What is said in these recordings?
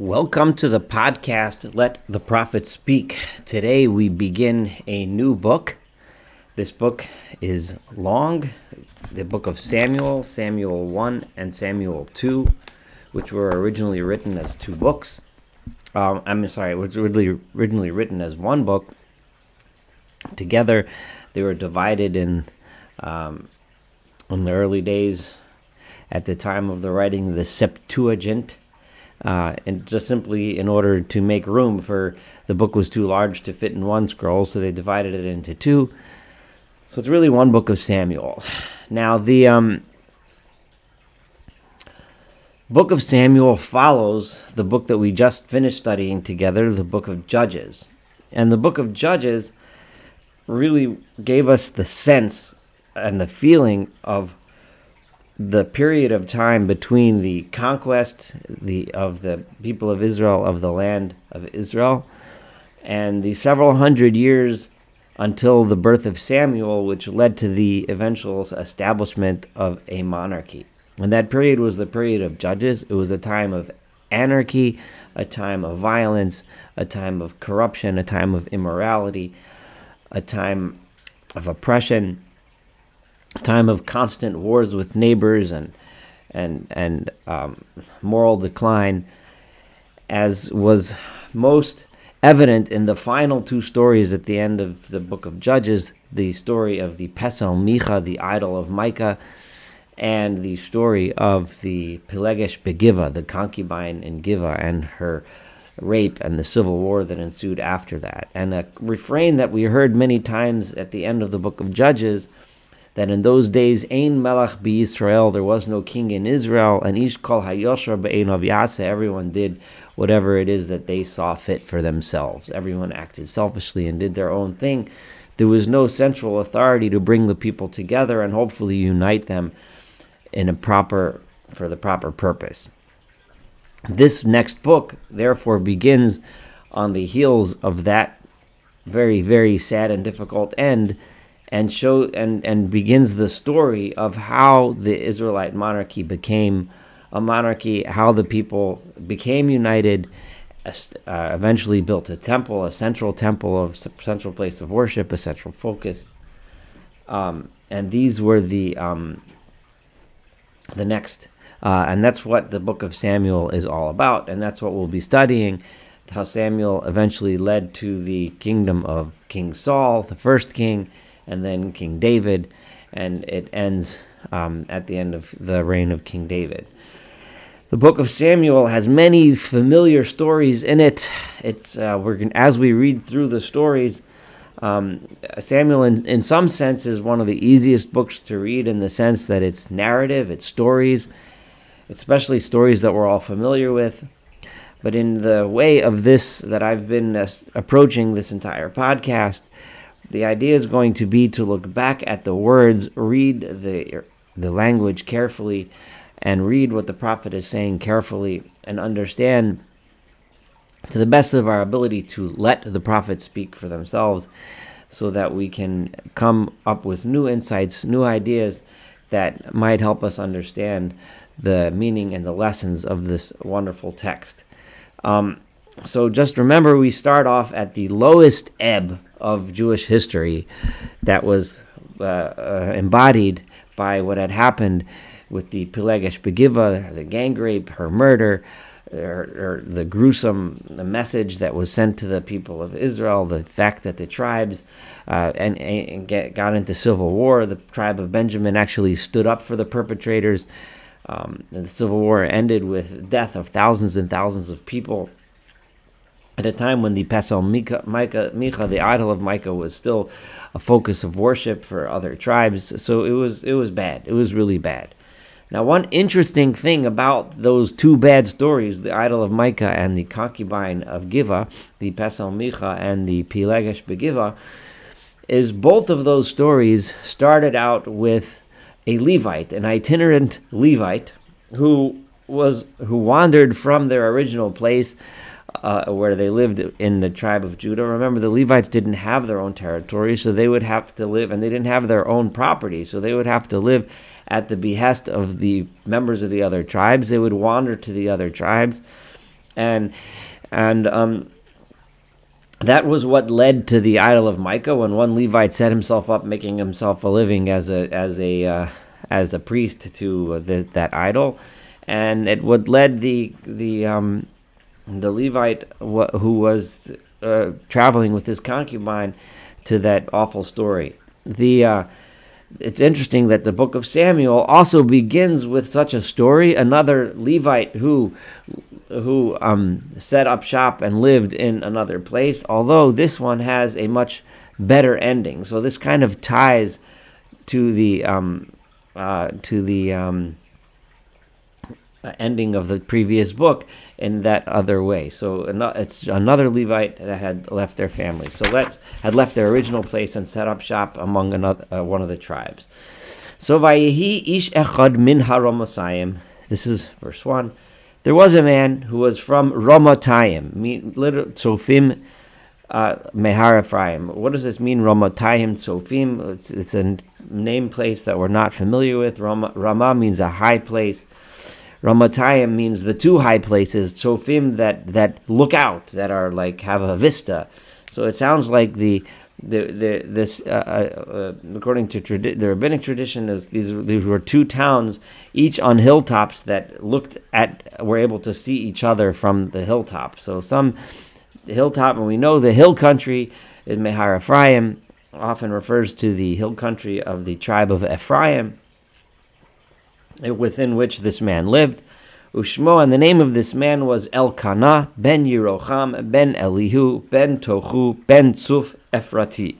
Welcome to the podcast, Let the Prophet Speak. Today we begin a new book. This book is long, the book of Samuel, Samuel 1 and Samuel 2, which were originally written as two books. Um, I'm sorry, it was originally, originally written as one book. Together, they were divided in, um, in the early days at the time of the writing the Septuagint uh, and just simply in order to make room for the book was too large to fit in one scroll, so they divided it into two. So it's really one book of Samuel. Now the um, book of Samuel follows the book that we just finished studying together, the book of Judges, and the book of Judges really gave us the sense and the feeling of the period of time between the conquest the, of the people of Israel of the land of Israel and the several hundred years until the birth of Samuel, which led to the eventual establishment of a monarchy. And that period was the period of judges. It was a time of anarchy, a time of violence, a time of corruption, a time of immorality, a time of oppression time of constant wars with neighbors and and and um, moral decline, as was most evident in the final two stories at the end of the book of Judges, the story of the Pesel Micha, the idol of Micah, and the story of the Pilegesh Begiva, the concubine in Giva, and her rape and the civil war that ensued after that. And a refrain that we heard many times at the end of the book of Judges that in those days, Ein Melech be Israel, there was no king in Israel, and Ish Kol Hayosher Be'ein Avyasa, everyone did whatever it is that they saw fit for themselves. Everyone acted selfishly and did their own thing. There was no central authority to bring the people together and hopefully unite them in a proper for the proper purpose. This next book, therefore, begins on the heels of that very, very sad and difficult end and show and, and begins the story of how the Israelite monarchy became a monarchy, how the people became united, uh, eventually built a temple, a central temple, a central place of worship, a central focus. Um, and these were the um, the next, uh, and that's what the book of Samuel is all about, and that's what we'll be studying. How Samuel eventually led to the kingdom of King Saul, the first king, and then King David, and it ends um, at the end of the reign of King David. The book of Samuel has many familiar stories in it. It's uh, we're as we read through the stories. Um, Samuel, in, in some sense, is one of the easiest books to read in the sense that it's narrative, it's stories, especially stories that we're all familiar with. But in the way of this that I've been uh, approaching this entire podcast, the idea is going to be to look back at the words, read the the language carefully, and read what the prophet is saying carefully, and understand to the best of our ability to let the prophet speak for themselves, so that we can come up with new insights, new ideas that might help us understand the meaning and the lessons of this wonderful text. Um, so just remember, we start off at the lowest ebb of Jewish history that was uh, uh, embodied by what had happened with the Pilegesh Begiva, the gang rape, her murder, or, or, the gruesome the message that was sent to the people of Israel, the fact that the tribes uh, and, and get, got into civil war. The tribe of Benjamin actually stood up for the perpetrators. Um, the civil war ended with death of thousands and thousands of people at a time when the Pesel Micah, Micah, Micha, the idol of Micah, was still a focus of worship for other tribes. So it was it was bad. It was really bad. Now, one interesting thing about those two bad stories, the idol of Micah and the concubine of Giva, the Pesel Micha and the Pilegesh Begiva, is both of those stories started out with a Levite, an itinerant Levite, who was who wandered from their original place uh, where they lived in the tribe of Judah. Remember, the Levites didn't have their own territory, so they would have to live, and they didn't have their own property, so they would have to live at the behest of the members of the other tribes. They would wander to the other tribes, and and um, that was what led to the idol of Micah when one Levite set himself up, making himself a living as a as a uh, as a priest to the, that idol, and it would led the the um, the Levite who was uh, traveling with his concubine to that awful story. The uh, it's interesting that the book of Samuel also begins with such a story. Another Levite who who um, set up shop and lived in another place, although this one has a much better ending. So this kind of ties to the um, uh, to the um, ending of the previous book in that other way. So it's another Levite that had left their family. So let's had left their original place and set up shop among another uh, one of the tribes. So vayehi ish echad min haramosayim. This is verse one. There was a man who was from Ramatayim, Tzofim uh, Mehar Ephraim. What does this mean, Ramatayim Tzofim? It's, it's a name place that we're not familiar with. Rama, Rama means a high place. Ramatayim means the two high places, Tzofim that that look out, that are like have a vista. So it sounds like the the, the this uh, uh, uh according to tradi- the rabbinic tradition is these these were two towns each on hilltops that looked at were able to see each other from the hilltop so some hilltop and we know the hill country in Mehar Ephraim often refers to the hill country of the tribe of Ephraim within which this man lived. Ushmo, and the name of this man was Elkanah ben Yerocham ben Elihu ben Tohu ben Tzuf Ephrati.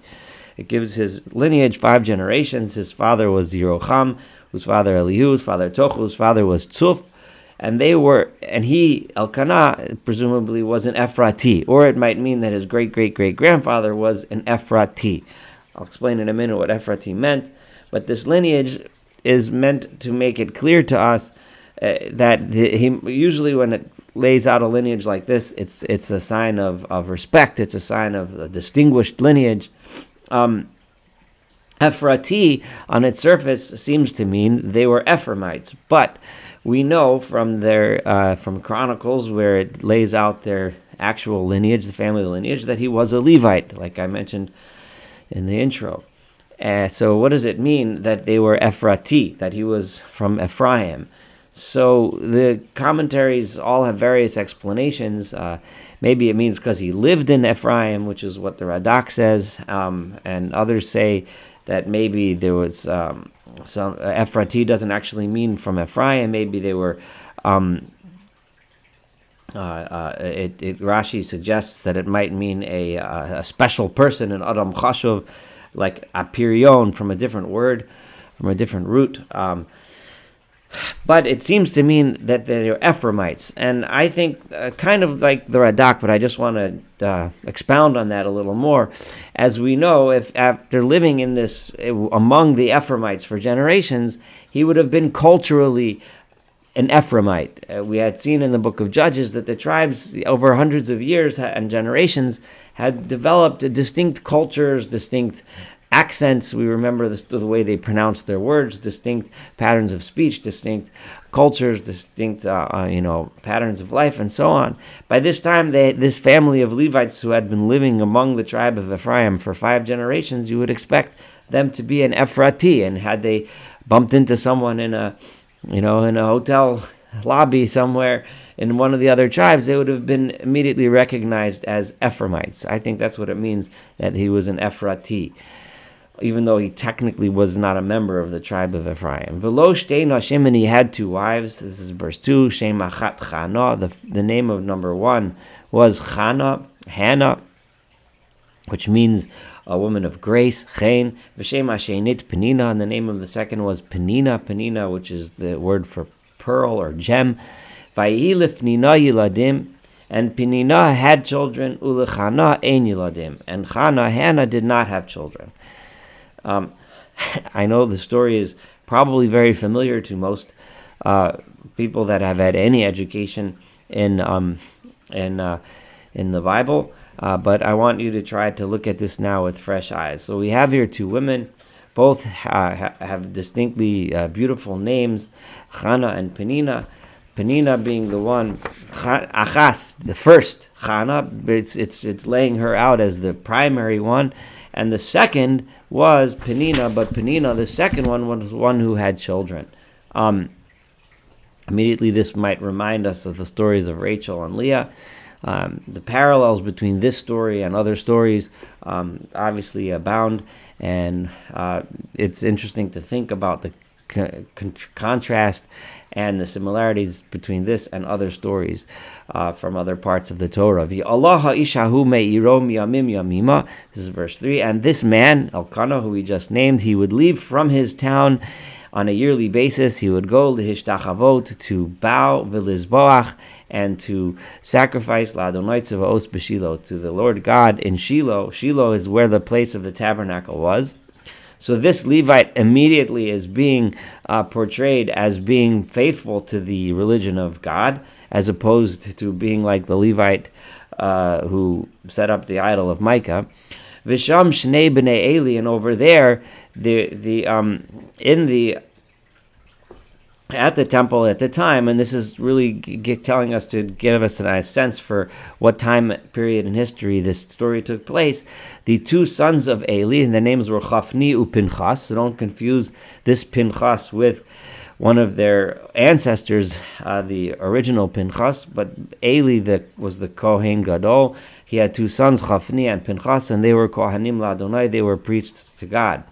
It gives his lineage five generations. His father was Yerocham, whose father Elihu, whose father Tohu, whose father was Tzuf, and they were, and he Elkanah presumably was an Ephrati, or it might mean that his great great great grandfather was an Ephrati. I'll explain in a minute what Ephrati meant, but this lineage is meant to make it clear to us uh, that the, he usually when it lays out a lineage like this, it's it's a sign of, of respect. It's a sign of a distinguished lineage. Um, Ephrati on its surface seems to mean they were Ephraimites, but we know from their uh, from Chronicles where it lays out their actual lineage, the family lineage, that he was a Levite, like I mentioned in the intro. Uh, so, what does it mean that they were Ephrati, that he was from Ephraim? So, the commentaries all have various explanations. Uh, maybe it means because he lived in Ephraim, which is what the Radak says, um, and others say that maybe there was um, some uh, Ephrati doesn't actually mean from Ephraim. Maybe they were. Um, uh, uh, it, it, Rashi suggests that it might mean a, a special person, an Adam Chashuv, like apirion from a different word, from a different root. Um, but it seems to mean that they're Ephraimites. And I think, uh, kind of like the Radak, but I just want to uh, expound on that a little more. As we know, if after living in this, among the Ephraimites for generations, he would have been culturally an Ephraimite. Uh, we had seen in the book of Judges that the tribes, over hundreds of years and generations, had developed distinct cultures, distinct accents. We remember the, way they pronounced their words, distinct patterns of speech, distinct cultures, distinct uh, uh, you know patterns of life, and so on. By this time, they, this family of Levites who had been living among the tribe of Ephraim for five generations, you would expect them to be an Ephrati, and had they bumped into someone in a you know, in a hotel lobby somewhere in one of the other tribes, they would have been immediately recognized as Ephraimites. I think that's what it means that he was an Ephrati, even though he technically was not a member of the tribe of Ephraim. Velo shtei nashim, and he had two wives. This is verse 2. Shem achat chana. The, the name of number one was Chana, Hannah, which means a woman of grace, Chen, V'shem Ashenit Penina, and the name of the second was Penina, Penina, which is the word for pearl or gem. Vayilif Nina Yiladim, and Penina had children, Ulechana Ein Yiladim, and Chana, Hannah, did not have children. Um, I know the story is probably very familiar to most uh, people that have had any education in um, in uh, in the Bible. Uh, but I want you to try to look at this now with fresh eyes. So we have here two women, both uh, ha- have distinctly uh, beautiful names, Chana and Penina. Penina being the one, Achas, the first Chana, it's, it's, it's laying her out as the primary one, and the second was Penina, but Penina, the second one, was one who had children. Um, immediately, this might remind us of the stories of Rachel and Leah. Um, the parallels between this story and other stories um, obviously abound, and uh, it's interesting to think about the con- contrast and the similarities between this and other stories uh, from other parts of the Torah. This is verse 3. And this man, Elkanah, who we just named, he would leave from his town on a yearly basis. He would go to Hishtachavot to bow Vilizboach and to sacrifice Ladonai Tzavaos B'Shilo to the Lord God in Shiloh. Shiloh is where the place of the tabernacle was. So this Levite immediately is being uh, portrayed as being faithful to the religion of God, as opposed to being like the Levite uh, who set up the idol of Micah. Visham Shnei B'nei Eli, and over there, the the um in the at the temple at the time, and this is really g- telling us to give us a nice sense for what time period in history this story took place. The two sons of Eli, and their names were Chafni u Pinchas. So don't confuse this Pinchas with one of their ancestors, uh, the original Pinchas. But Eli the, was the Kohen Gadol. He had two sons, Chafni and Pinchas, and they were Kohanim Ladonai. They were priests to God.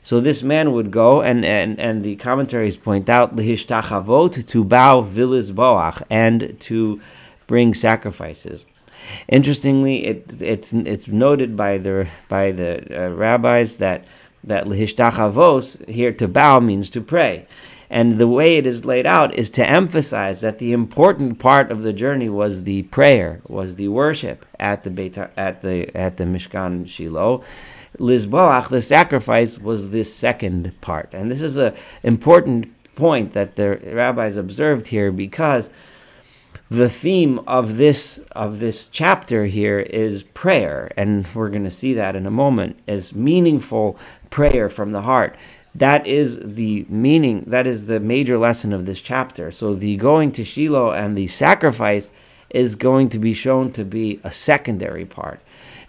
So this man would go, and, and, and the commentaries point out, Lihishtachavot, to bow vilis boach, and to bring sacrifices. Interestingly, it, it's, it's noted by the, by the uh, rabbis that, that here to bow, means to pray. And the way it is laid out is to emphasize that the important part of the journey was the prayer, was the worship at the at the at the Mishkan Shiloh, Lizboach, the sacrifice, was this second part. And this is an important point that the rabbis observed here because the theme of this of this chapter here is prayer. And we're going to see that in a moment as meaningful prayer from the heart that is the meaning that is the major lesson of this chapter. So the going to shiloh and the sacrifice is going to be shown to be a secondary part.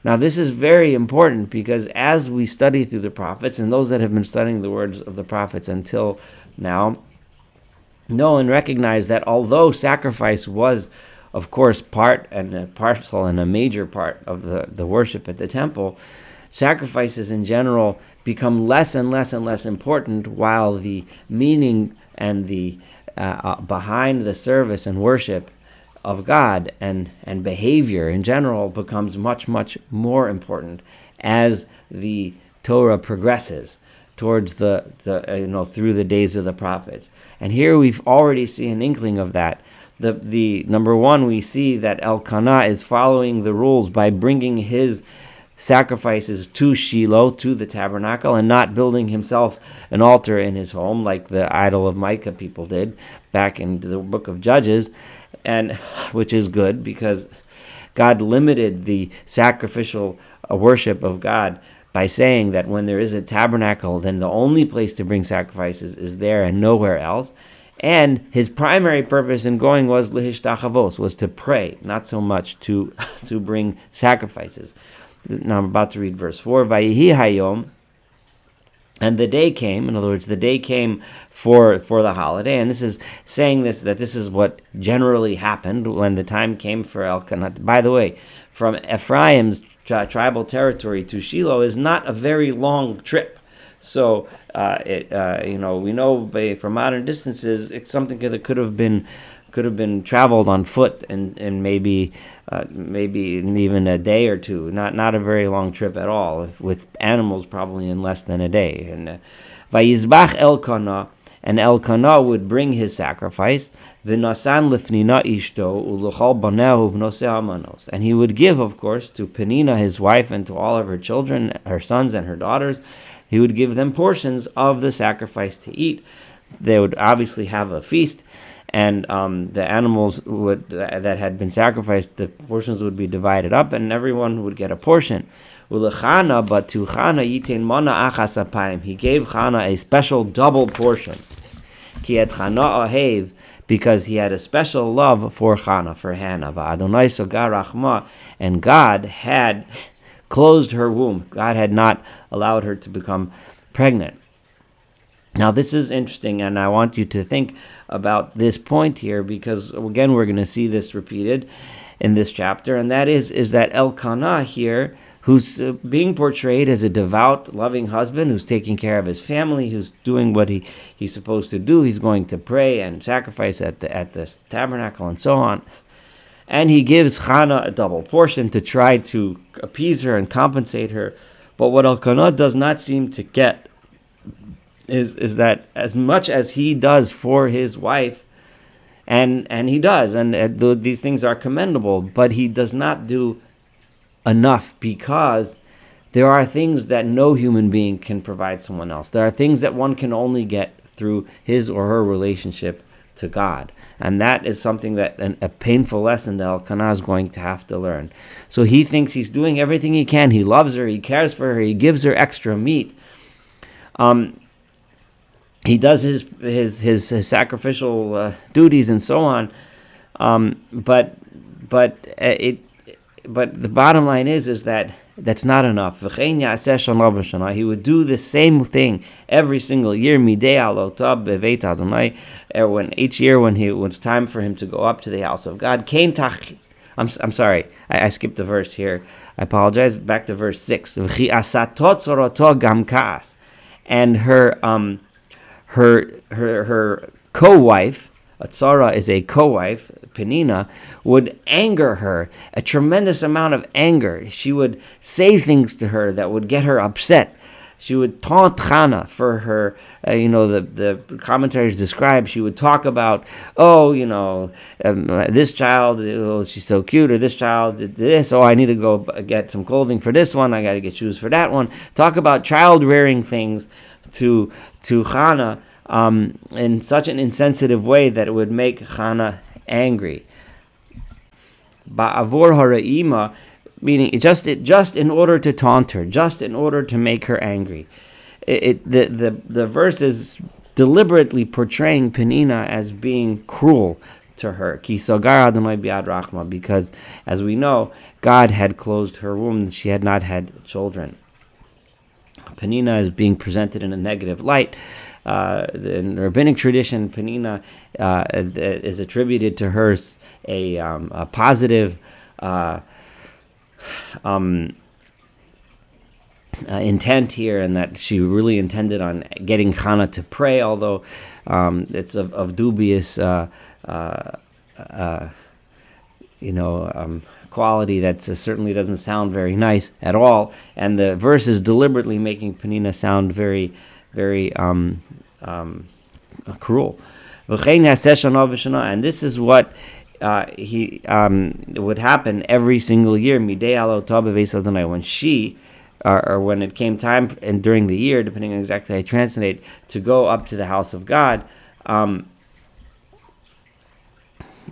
Now, this is very important because as we study through the prophets, and those that have been studying the words of the prophets until now, know and recognize that although sacrifice was, of course, part and a parcel and a major part of the, the worship at the temple, sacrifices in general become less and less and less important while the meaning and the uh, uh, behind the service and worship of God and, and behavior in general becomes much, much more important as the Torah progresses towards the, the uh, you know through the days of the prophets. And here we've already seen an inkling of that. The the number one we see that Elkanah is following the rules by bringing his sacrifices to Shiloh, to the tabernacle, and not building himself an altar in his home like the idol of Micah people did back in the book of Judges and which is good because God limited the sacrificial uh, worship of God by saying that when there is a tabernacle, then the only place to bring sacrifices is there and nowhere else. And his primary purpose in going was lihishtachavos, was to pray, not so much to to bring sacrifices. Now I'm about to read verse four. Vayihi hayom and the day came in other words the day came for for the holiday. And this is saying this that this is what generally happened when the time came for elkanah by the way from ephraim's tri- tribal territory to shiloh is not a very long trip. So uh, it, uh, you know we know by, from modern distances it's something that could have been could have been traveled on foot and, and maybe uh, maybe even a day or two. Not not a very long trip at all. With animals, probably in less than a day. And uh, Vayizbach Elkanah, and Elkanah would bring his sacrifice. V'nasan lifnina ishto uluchal banehu amanos. And he would give, of course, to Penina, his wife, and to all of her children, her sons and her daughters. He would give them portions of the sacrifice to eat. They would obviously have a feast and um, the animals would that had been sacrificed, the portions would be divided up, and everyone would get a portion. But to Chana yitin mana achas He gave Chana a special double portion. Ki et Chana ahev because he had a special love for Hannah, for Hannah. Adonai and God had closed her womb. God had not allowed her to become pregnant. Now, this is interesting, and I want you to think about this point here because, again, we're going to see this repeated in this chapter, and that is is that Elkanah here, who's uh, being portrayed as a devout, loving husband who's taking care of his family, who's doing what he, he's supposed to do. He's going to pray and sacrifice at the at the tabernacle and so on. And he gives Hannah a double portion to try to appease her and compensate her. But what Elkanah does not seem to get is is that as much as he does for his wife, and and he does, and these things are commendable, but he does not do enough because there are things that no human being can provide someone else. There are things that one can only get through his or her relationship to God. And that is something that an, a painful lesson that Elkanah is going to have to learn. So he thinks he's doing everything he can. He loves her, he cares for her, he gives her extra meat. Um, he does his his his, his sacrificial uh, duties and so on. Um, but but uh, it but the bottom line is is that that's not enough. He would do the same thing every single year. Er, when each year when he it was time for him to go up to the house of God. I'm, I'm sorry, I, I skipped the verse here. I apologize. Back to verse six. And her um her her her co-wife, Atzara is a co-wife, Penina, would anger her, a tremendous amount of anger. She would say things to her that would get her upset. She would taunt Hannah for her, uh, you know, the, the commentaries describe, she would talk about, oh, you know, um, this child, oh, she's so cute, or this child did this, oh, I need to go get some clothing for this one, I got to get shoes for that one. Talk about child rearing things to, to Hannah um, in such an insensitive way that it would make Hannah angry. Ba'avor hara'ima, meaning just it, just in order to taunt her, just in order to make her angry. It, it, the, the, the verse is deliberately portraying Penina as being cruel to her. Because, as we know, God had closed her womb. She had not had children. Penina is being presented in a negative light. Uh, in the rabbinic tradition, Penina uh, is attributed to her a, um, a positive uh, um, uh, intent here, and that she really intended on getting Hannah to pray, although um, it's of, of dubious, uh, uh, you know um, quality that uh, certainly doesn't sound very nice at all. And the verse is deliberately making Penina sound very, very um, um, cruel. And this is what uh, he um, would happen every single year. When she, uh, or when it came time, and during the year, depending on exactly how I translate, to go up to the house of God. Um,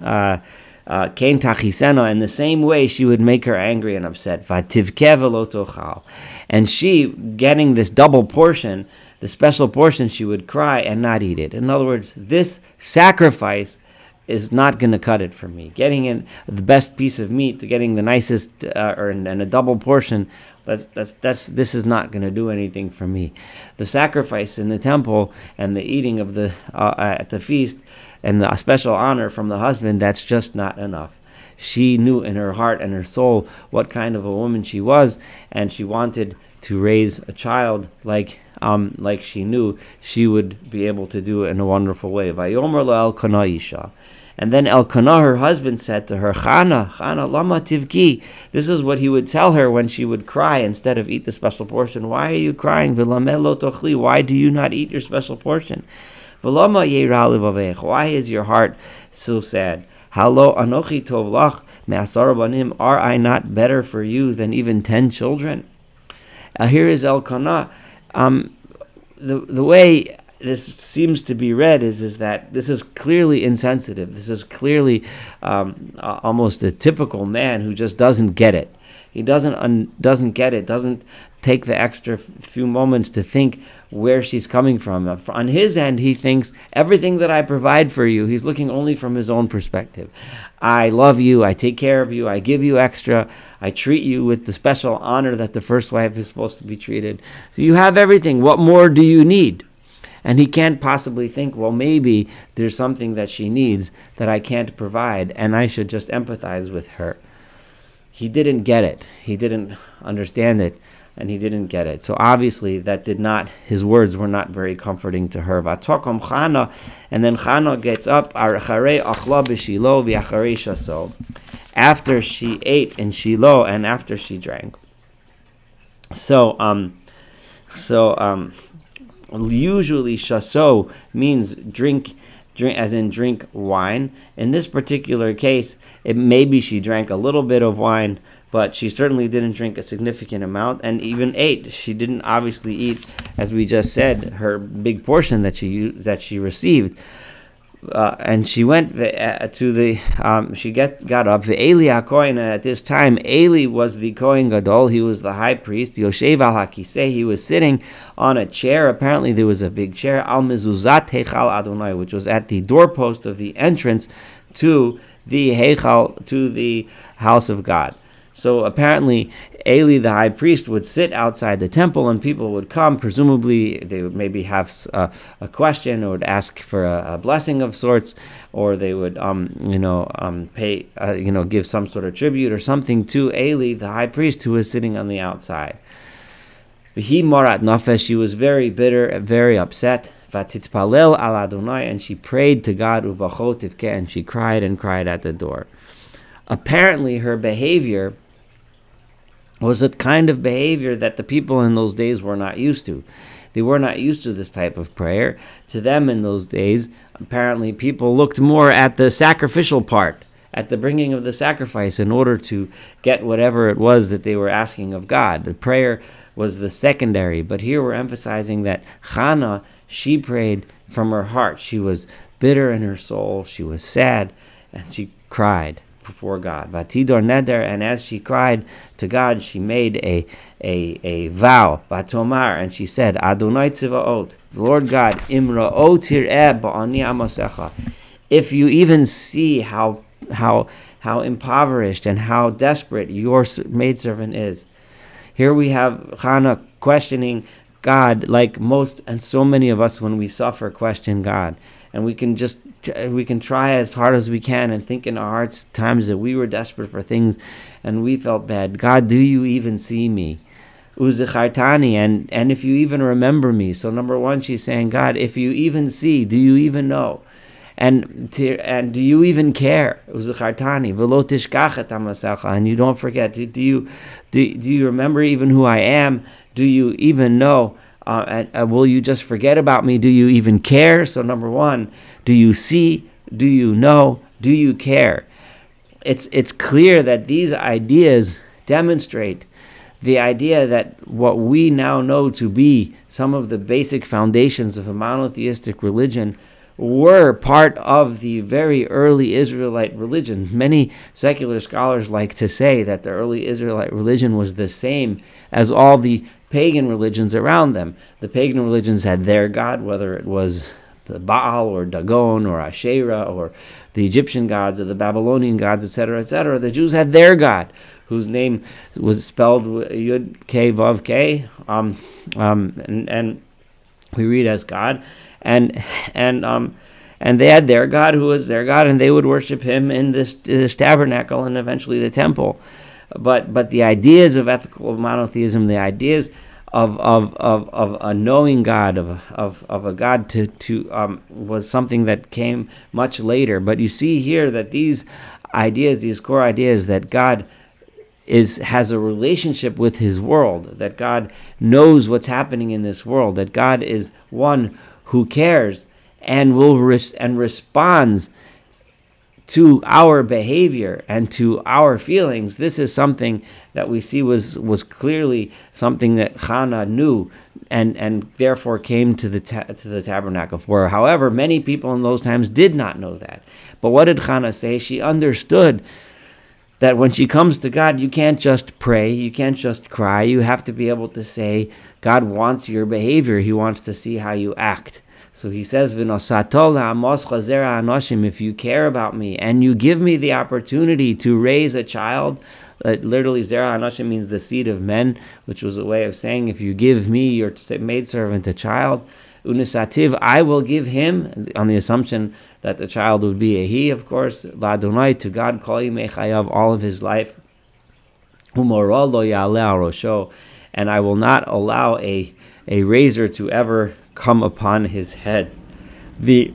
uh, Kain tachisena, in the same way she would make her angry and upset. And she, getting this double portion, the special portion, she would cry and not eat it. In other words, this sacrifice is not going to cut it for me. Getting in the best piece of meat, getting the nicest, uh, or and a double portion, that's that's that's this is not going to do anything for me. The sacrifice in the temple and the eating of the uh, at the feast and the special honor from the husband, that's just not enough. She knew in her heart and her soul what kind of a woman she was, and she wanted to raise a child like um, like she knew she would be able to do it in a wonderful way. And then Elkanah, her husband, said to her, Chana, Chana, lama tivki. This is what he would tell her when she would cry instead of eat the special portion. Why are you crying? Why do you not eat your special portion? Why is your heart so sad? Halo anochi me'asar Are I not better for you than even ten children? Uh, here is Elkanah. Um, the the way this seems to be read is is that this is clearly insensitive. This is clearly um, almost a typical man who just doesn't get it. He doesn't un, doesn't get it. Doesn't take the extra few moments to think where she's coming from. Uh, on his end, he thinks everything that I provide for you, he's looking only from his own perspective. I love you, I take care of you, I give you extra, I treat you with the special honor that the first wife is supposed to be treated. So you have everything. What more do you need? And he can't possibly think, well, maybe there's something that she needs that I can't provide, and I should just empathize with her. He didn't get it. He didn't understand it and he didn't get it. So obviously, that did not. His words were not very comforting to her. Chana, and then Chana gets up. After she ate in Shiloh and after she drank. So um, so um, usually shaso means drink. Drink, as in drink wine. In this particular case, it maybe she drank a little bit of wine, but she certainly didn't drink a significant amount and even ate. She didn't obviously eat, as we just said, her big portion that she that she received. Uh, and she went uh, to the um, she get got up. The Eli Kohen at this time Eli was the Kohen Gadol. He was the high priest. Yoshev al Hakiseh he was sitting on a chair. Apparently there was a big chair. Al mezuzat Hechal Adonai which was at the doorpost of the entrance to the Heichal to the house of God so apparently, Eli, the high priest, would sit outside the temple, and people would come. Presumably, they would maybe have a, a question, or would ask for a, a, blessing of sorts, or they would, um, you know, um, pay, uh, you know, give some sort of tribute or something to Eli, the high priest, who was sitting on the outside. He morat nafesh. She was very bitter, very upset. Vatitpalel al Adonai, and she prayed to God uvachot and she cried and cried at the door. Apparently, her behavior was a kind of behavior that the people in those days were not used to. They were not used to this type of prayer. To them in those days, apparently, people looked more at the sacrificial part, at the bringing of the sacrifice, in order to get whatever it was that they were asking of God. The prayer was the secondary, but here we're emphasizing that Hannah, she prayed from her heart. She was bitter in her soul, she was sad, and she cried before God. Vatidor neder, and as she cried to God, she made a a, a vow. Vatomar, and she said, Adonai tzivaot, Lord God, imra tir'eh ani amasecha. If you even see how how how impoverished and how desperate your maidservant is. Here we have Hannah questioning God, like most and so many of us when we suffer, question God and we can just we can try as hard as we can and think in our hearts times that we were desperate for things and we felt bad. God, do you even see me? Uzichartani, and and if you even remember me. So number one, she's saying, God, if you even see, do you even know? And to, and do you even care? Uzichartani, and you don't forget. Do, do you do, do you remember even who I am? Do you even know? Uh, and, uh, will you just forget about me? Do you even care? So, number one, do you see? Do you know? Do you care? It's, it's clear that these ideas demonstrate the idea that what we now know to be some of the basic foundations of a monotheistic religion were part of the very early Israelite religion. Many secular scholars like to say that the early Israelite religion was the same as all the pagan religions around them. The pagan religions had their god, whether it was the Baal or Dagon or Asherah or the Egyptian gods or the Babylonian gods, etc., etc. The Jews had their god, whose name was spelled Yud K Vav K, um, um, and, and we read as God, and and um, and they had their god, who was their god, and they would worship him in this this tabernacle and eventually the temple. But but the ideas of ethical monotheism, the ideas of, of, of, of a knowing God, of, of, of a God to, to um, was something that came much later. But you see here that these ideas, these core ideas, that God is has a relationship with His world, that God knows what's happening in this world, that God is one who cares and will res- and responds to our behavior and to our feelings, this is something that we see was was clearly something that Hannah knew and and therefore came to the ta- to the tabernacle for. However, many people in those times did not know that. But what did Hannah say? She understood that when she comes to God, you can't just pray, you can't just cry. You have to be able to say, God wants your behavior. He wants to see how you act. So he says, If you care about me and you give me the opportunity to raise a child, literally, Zera Anashim means the seed of men, which was a way of saying, if you give me, your maidservant, a child, Unisativ, I will give him, on the assumption that the child would be a he, of course, Ladonai, to God, Kol Mechayav, all of his life, and I will not allow a, a razor to ever come upon his head. The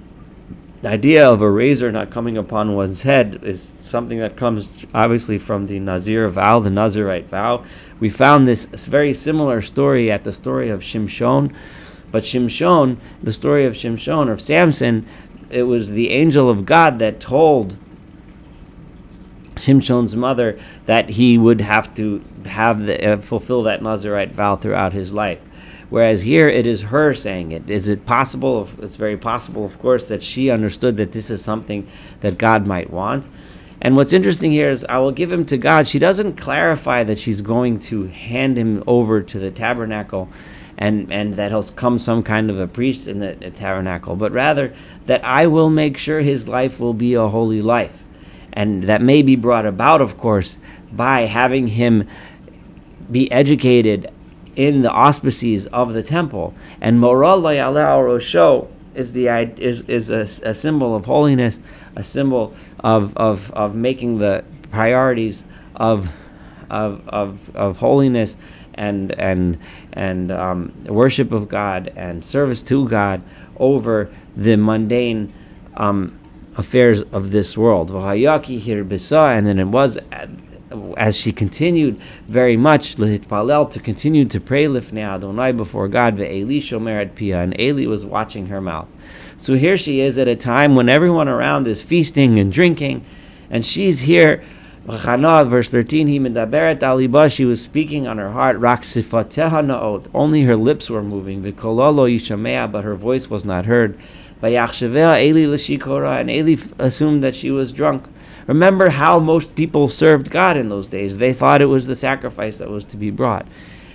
idea of a razor not coming upon one's head is something that comes obviously from the Nazir vow, the Nazirite vow. We found this very similar story at the story of Shimshon, but Shimshon, the story of Shimshon, of Samson, it was the angel of God that told Shimshon's mother that he would have to have the, uh, fulfill that Nazarite vow throughout his life. Whereas here it is her saying it. Is it possible? It's very possible, of course, that she understood that this is something that God might want. And what's interesting here is, I will give him to God. She doesn't clarify that she's going to hand him over to the tabernacle and, and that he'll come some kind of a priest in the, the tabernacle, but rather that I will make sure his life will be a holy life. And that may be brought about, of course, by having him be educated in the auspices of the temple. And Moral Rosho is the is, is a, a symbol of holiness, a symbol of, of, of making the priorities of, of, of, of holiness and and and um, worship of God and service to God over the mundane um, affairs of this world. And then it was as she continued very much to continue to pray lifnei Adonai before God ve'eli shomer at pia and Eli was watching her mouth. So here she is at a time when everyone around is feasting and drinking, and she's here verse 13, he medaberet aliba, she was speaking on her heart, rak naot, only her lips were moving, v'kololo yishamea, but her voice was not heard. Vayachshavea Eli l'shikora, and Eli assumed that she was drunk. Remember how most people served God in those days. They thought it was the sacrifice that was to be brought.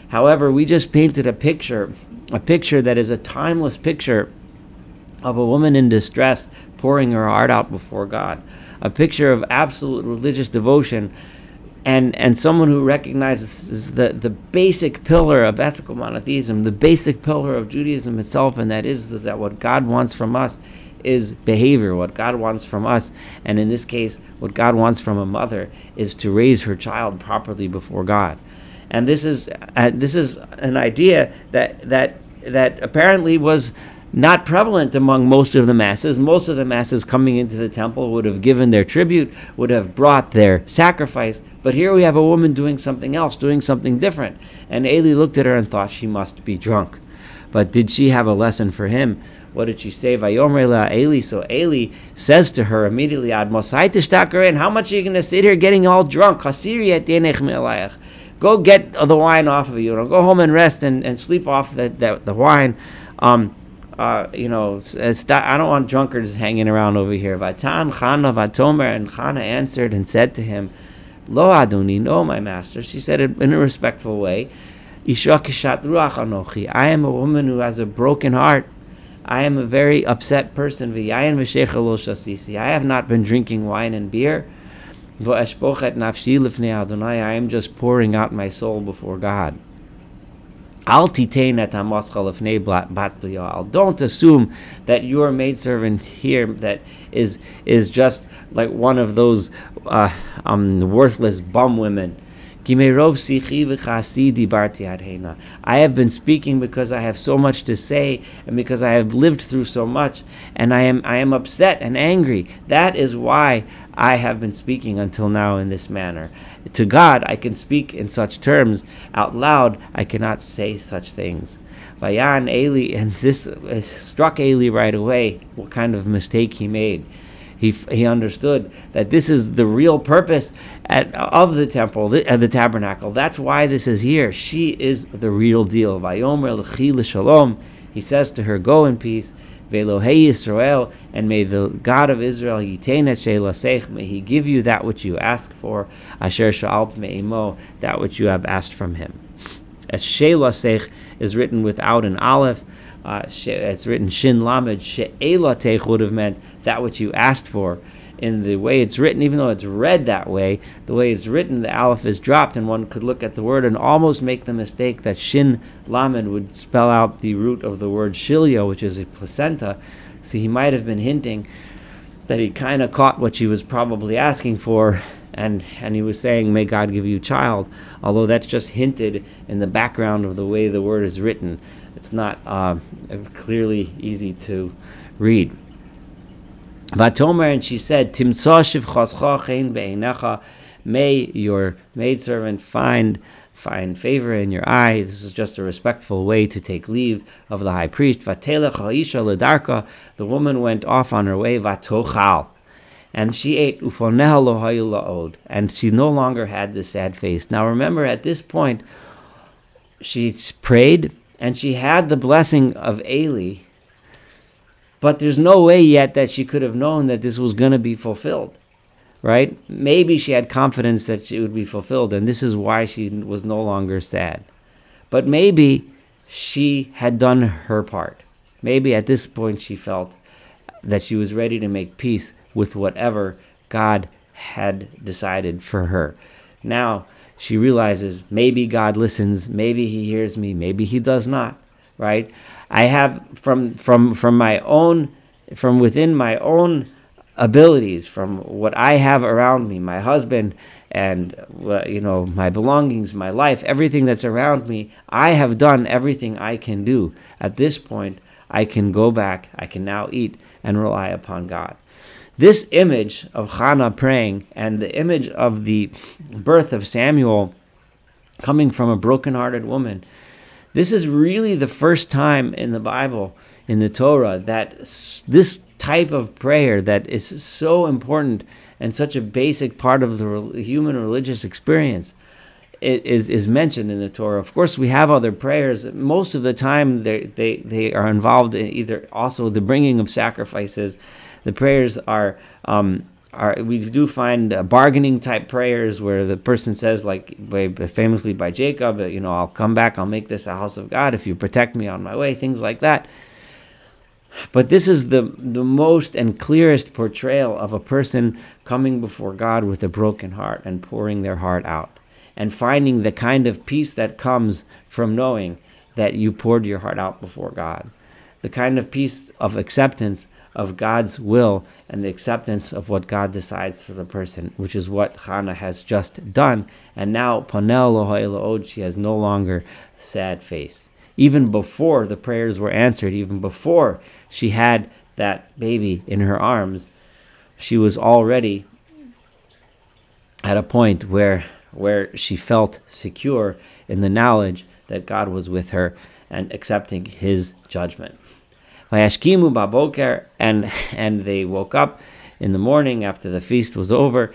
However, we just painted a picture, a picture that is a timeless picture of a woman in distress pouring her heart out before God a picture of absolute religious devotion and and someone who recognizes the the basic pillar of ethical monotheism, the basic pillar of Judaism itself, and that is, is that what God wants from us is behavior. What God wants from us, and in this case, what God wants from a mother, is to raise her child properly before God. And this is uh, this is an idea that that that apparently was not prevalent among most of the masses. Most of the masses coming into the temple would have given their tribute, would have brought their sacrifice. But here we have a woman doing something else, doing something different. And Eli looked at her and thought she must be drunk. But did she have a lesson for him? What did she say? Vayomrela Eli. So Eli says to her immediately, and how much are you going to sit here getting all drunk? Go get the wine off of you. Go home and rest and, and sleep off the, the, the wine. Um, uh, you know, I don't want drunkards hanging around over here. Vatan Chana Vatomer, and Chana answered and said to him, Lo Adoni, no, my master. She said it in a respectful way. I am a woman who has a broken heart. I am a very upset person. I have not been drinking wine and beer. I am just pouring out my soul before God. Don't assume that your maidservant here that is is just like one of those uh, um, worthless bum women. I have been speaking because I have so much to say and because I have lived through so much and I am I am upset and angry. That is why I have been speaking until now in this manner. To God, I can speak in such terms. Out loud, I cannot say such things. Vayan Eli, and this uh, struck Eli right away what kind of mistake he made. He, he understood that this is the real purpose at, of the temple, the, the tabernacle. That's why this is here. She is the real deal. Vayomer l'chi l'shalom. He says to her, "Go in peace." Velohei Yisrael, and may the God of Israel yitain et shelasech, may He give you that which you ask for, asher sha'alt me'imo, that which you have asked from Him. As shelasech is written without an aleph, uh, it's written shin lamed, she'ela tech would have meant that which you asked for in the way it's written, even though it's read that way, the way it's written, the aleph is dropped, and one could look at the word and almost make the mistake that shin lamed would spell out the root of the word shilya, which is a placenta. So he might have been hinting that he kind of caught what she was probably asking for, and and he was saying, "May God give you child," although that's just hinted in the background of the way the word is written. It's not uh, clearly easy to read. Vatomer, and she said, may your maidservant find find favor in your eye. This is just a respectful way to take leave of the high priest. The woman went off on her way, vatochal, and she ate la'od, and she no longer had the sad face. Now remember, at this point, she prayed, and she had the blessing of Eli, but there's no way yet that she could have known that this was going to be fulfilled, right? Maybe she had confidence that it would be fulfilled, and this is why she was no longer sad. But maybe she had done her part. Maybe at this point she felt that she was ready to make peace with whatever God had decided for her. Now she realizes maybe God listens, maybe He hears me, maybe He does not, right? I have from from from my own from within my own abilities, from what I have around me, my husband and you know my belongings, my life, everything that's around me. I have done everything I can do. At this point, I can go back. I can now eat and rely upon God. This image of Hannah praying and the image of the birth of Samuel coming from a broken-hearted woman this is really the first time in the Bible, in the Torah, that this type of prayer that is so important and such a basic part of the human religious experience is, is mentioned in the Torah. Of course, we have other prayers. Most of the time, they, they, they are involved in either also the bringing of sacrifices. The prayers are um, are we do find uh, bargaining type prayers where the person says like by, famously by jacob you know i'll come back i'll make this a house of god if you protect me on my way things like that. But this is the the most and clearest portrayal of a person coming before god with a broken heart and pouring their heart out and finding the kind of peace that comes from knowing that you poured your heart out before god. The kind of peace of acceptance of God's will and the acceptance of what God decides for the person, which is what Hannah has just done. And now, Panel Loha'ilaod, she has no longer sad face. Even before the prayers were answered, even before she had that baby in her arms, she was already at a point where where she felt secure in the knowledge that God was with her and accepting his judgment. Vayashkimu baboker, and and they woke up in the morning after the feast was over.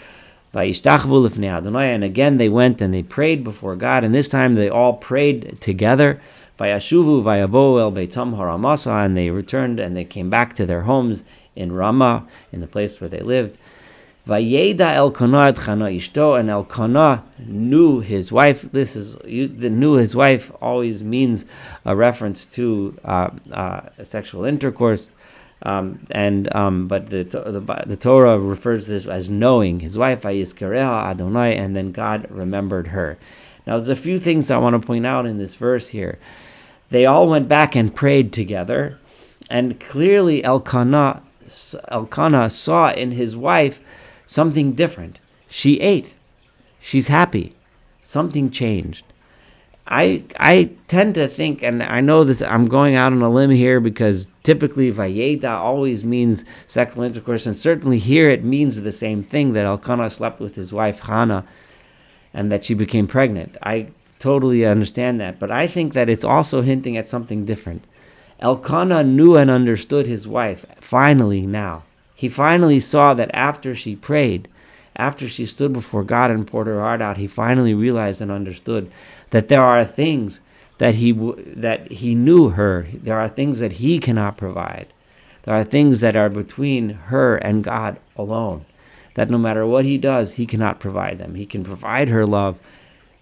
And again they went and they prayed before God, and this time they all prayed together. Vayashuvu vayabo el beitam haramasa, and they returned and they came back to their homes in Ramah, in the place where they lived. Vayeda Elkanah et Chana Ishto, and Elkanah knew his wife. This is the knew his wife always means a reference to uh, uh, sexual intercourse, um, and um, but the, the, the Torah refers to this as knowing his wife Vayizkareha Adonai, and then God remembered her. Now, there's a few things I want to point out in this verse here. They all went back and prayed together, and clearly Elkanah Elkanah saw in his wife something different. She ate. She's happy. Something changed. I I tend to think, and I know this. I'm going out on a limb here because typically vayeda always means sexual intercourse, and certainly here it means the same thing that Elkanah slept with his wife Hannah, and that she became pregnant. I totally understand that, but I think that it's also hinting at something different. Elkanah knew and understood his wife finally now. He finally saw that after she prayed, after she stood before God and poured her heart out, he finally realized and understood that there are things that he that he knew her. There are things that he cannot provide. There are things that are between her and God alone. That no matter what he does, he cannot provide them. He can provide her love,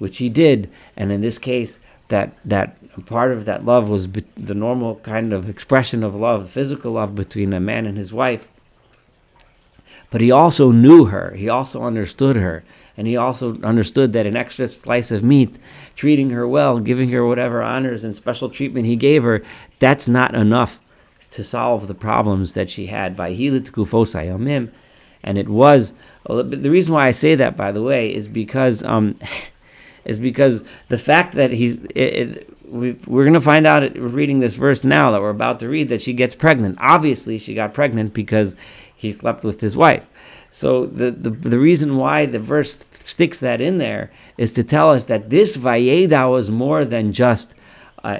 which he did, and in this case, that that part of that love was be- the normal kind of expression of love, physical love between a man and his wife. But he also knew her. He also understood her. And he also understood that an extra slice of meat, treating her well, giving her whatever honors and special treatment he gave her, that's not enough to solve the problems that she had. And it was the reason why I say that, by the way, is because um, is because the fact that he's it, it, we, we're going to find out reading this verse now that we're about to read that she gets pregnant. Obviously, she got pregnant because he slept with his wife. So the, the, the reason why the verse sticks that in there is to tell us that this Vayeda was more than just a,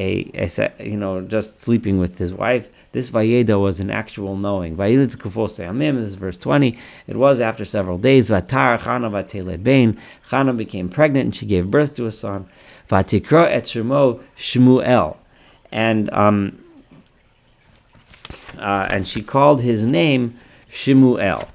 a, a, you know just sleeping with his wife. This Vayeda was an actual knowing. Vayeda kufose. This is verse twenty. It was after several days. Vatar Chana vateled bain. Chana became pregnant and she gave birth to a son. Vatikro et Shmuel, and um, uh, and she called his name Shimuel.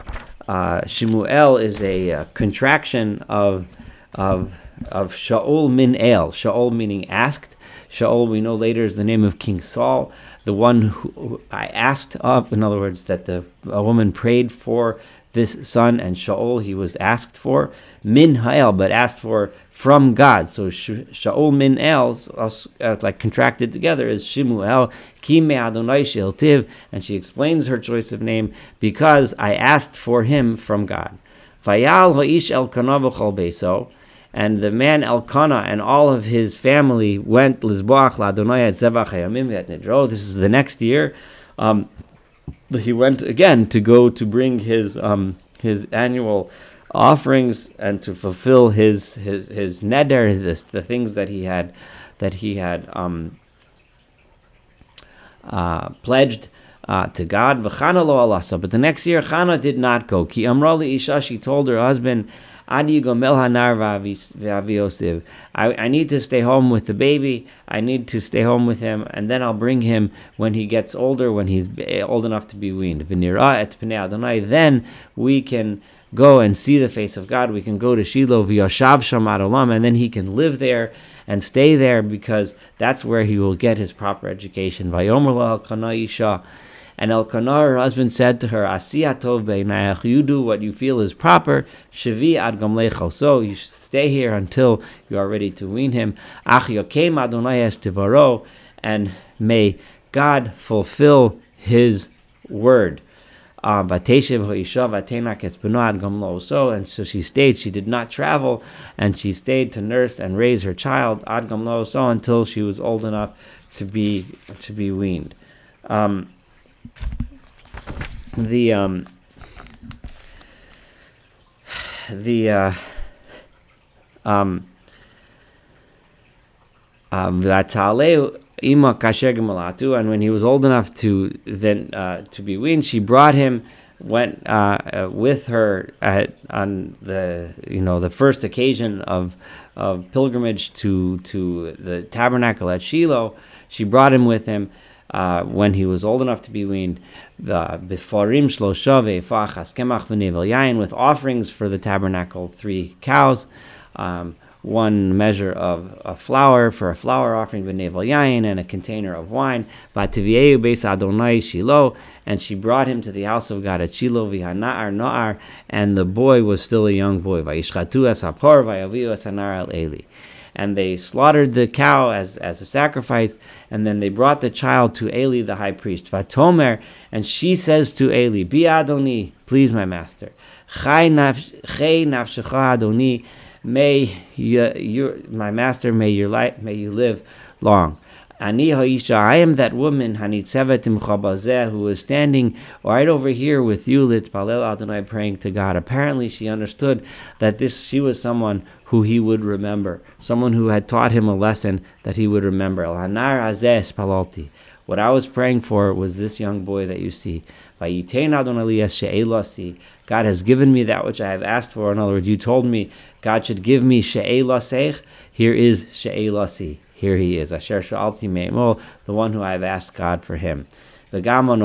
Uh, Shimuel is a uh, contraction of of of Shaul min El. Shaul meaning asked. Shaul, we know later, is the name of King Saul, the one who, I asked of. In other words, that the a woman prayed for this son, and Shaul he was asked for min Ha'el, but asked for from God. So Shaul min El, uh, like contracted together, is Shimuel Kime Adonai Tiv, and she explains her choice of name because I asked for him from God. Vayal Ha'ish Elkanah beso, and the man Elkanah and all of his family went Lizboach LaAdonai at Zevach Hayamim. This is the next year. Um, he went again to go to bring his um, his annual offerings and to fulfill his his his neder, his, the things that he had that he had um, uh, pledged uh, to God. But the next year, Chana did not go. Ki amra isha. She told her husband. I, I need to stay home with the baby. I need to stay home with him, and then I'll bring him when he gets older, when he's old enough to be weaned. Then we can go and see the face of God. We can go to Shiloh v'yoshav shamad olam, and then he can live there and stay there because that's where he will get his proper education. Vayomer. And Elkanah, her husband, said to her, Asiyatov be'inayach, you do what you feel is proper, Shavi ad gamlecho. So you stay here until you are ready to wean him. Ach yokem Adonai es tivaro, and may God fulfill his word. Um, and so she stayed. She did not travel, and she stayed to nurse and raise her child so until she was old enough to be to be weaned. Um, the um, the uh, um, um, ima kasher gemalatu, and when he was old enough to then uh, to be weaned, she brought him, went uh, uh, with her at, on the you know the first occasion of of pilgrimage to to the tabernacle at Shiloh. She brought him with him. Uh, when he was old enough to be weaned, beforim shloshave fachas kemach v'nevel yain with offerings for the tabernacle, three cows, um, one measure of a flour for a flour offering b'nevel yain, and a container of wine. Vativieu beis Adonai Shiloh, and she brought him to the house of God at Shiloh v'hanaar noar, and the boy was still a young boy. Vayishchatu es hapor vayaviu es al Eli and they slaughtered the cow as, as a sacrifice, and then they brought the child to Eli the high priest. Vatomer, and she says to Eli, Bi Adoni, please my master. Chai nafshecha Adoni, may you, your, my master, may your life, may you live long. Ani ha'isha, I am that woman, who is standing right over here with you, litpalel Adonai, praying to God. Apparently, she understood that this she was someone who he would remember, someone who had taught him a lesson that he would remember. Hanar palalti. What I was praying for was this young boy that you see. God has given me that which I have asked for. In other words, you told me God should give me she'elasech. Here is she'elasi. Here he is. Asher sha'alti me'emol, the one who I have asked God for him. And this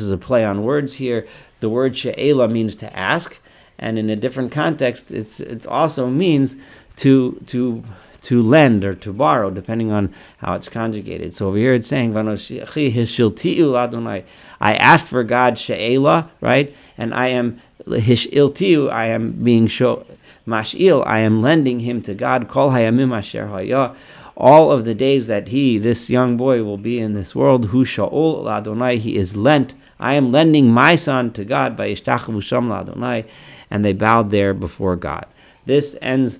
is a play on words here. The word she'ela means to ask, and in a different context, it's it also means to to to lend or to borrow, depending on how it's conjugated. So over here it's saying, I asked for God she'ela, right? And I am hishiltiu, I am being show, mash'il, I am lending him to God. Kol hayamim asher haya. All of the days that he, this young boy, will be in this world, hu sha'ol Adonai, he is lent. I am lending my son to God by ishtachavu sham Adonai, and they bowed there before God. This ends.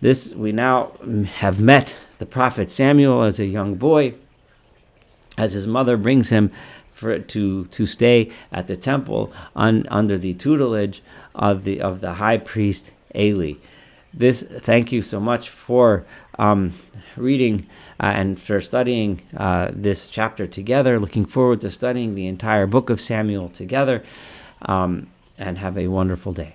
This we now have met the prophet Samuel as a young boy, as his mother brings him for to to stay at the temple un, under the tutelage of the of the high priest Eli. This thank you so much for um, reading uh, and for studying uh, this chapter together. Looking forward to studying the entire book of Samuel together, um, and have a wonderful day.